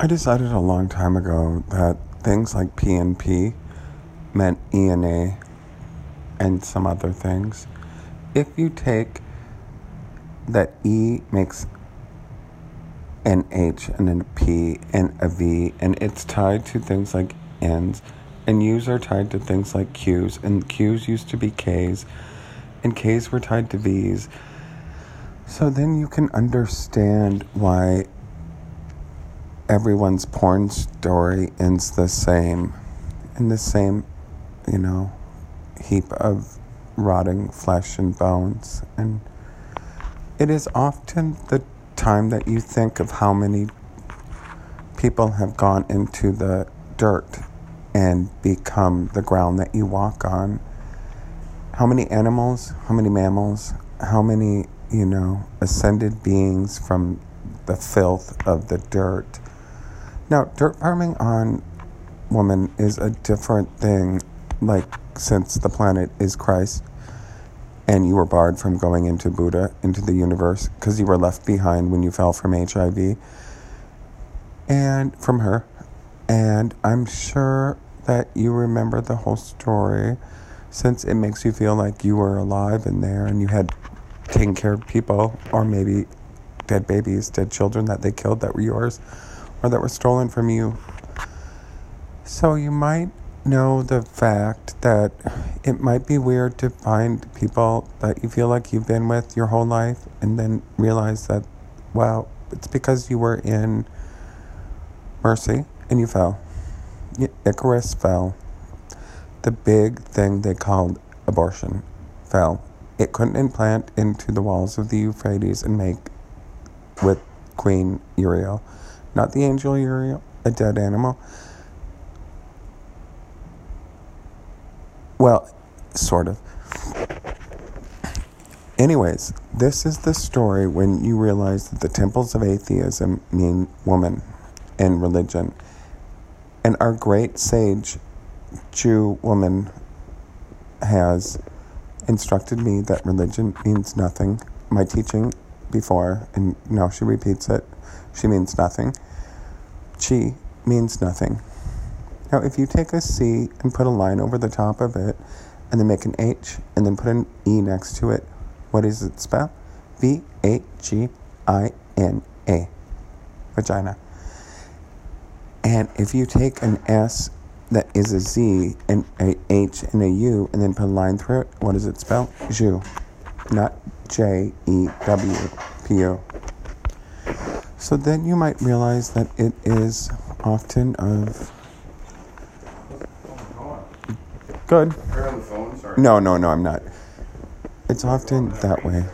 I decided a long time ago that things like PNP meant ENA and A and some other things. If you take that E makes an H and then a P and a V, and it's tied to things like N's, and U's are tied to things like Q's, and Q's used to be K's, and K's were tied to V's. So then you can understand why everyone's porn story ends the same, in the same, you know, heap of rotting flesh and bones. And it is often the time that you think of how many people have gone into the dirt and become the ground that you walk on. How many animals, how many mammals, how many, you know, ascended beings from the filth of the dirt now, dirt farming on woman is a different thing, like since the planet is Christ and you were barred from going into Buddha, into the universe, because you were left behind when you fell from HIV and from her. And I'm sure that you remember the whole story since it makes you feel like you were alive in there and you had taken care of people or maybe dead babies, dead children that they killed that were yours or that were stolen from you. So you might know the fact that it might be weird to find people that you feel like you've been with your whole life and then realize that, well, it's because you were in mercy and you fell. Icarus fell. The big thing they called abortion fell. It couldn't implant into the walls of the Euphrates and make with Queen Uriel not the angel Uriel, a dead animal. Well, sort of. Anyways, this is the story when you realize that the temples of atheism mean woman and religion. And our great sage Jew woman has instructed me that religion means nothing. My teaching before, and now she repeats it, she means nothing. Chi means nothing. Now, if you take a C and put a line over the top of it, and then make an H, and then put an E next to it, what does it spell? V A G I N A. Vagina. And if you take an S that is a Z and a H and a U, and then put a line through it, what does it spell? Jew. Not J E W P U. So then you might realize that it is often of. Good. No, no, no, I'm not. It's often that way.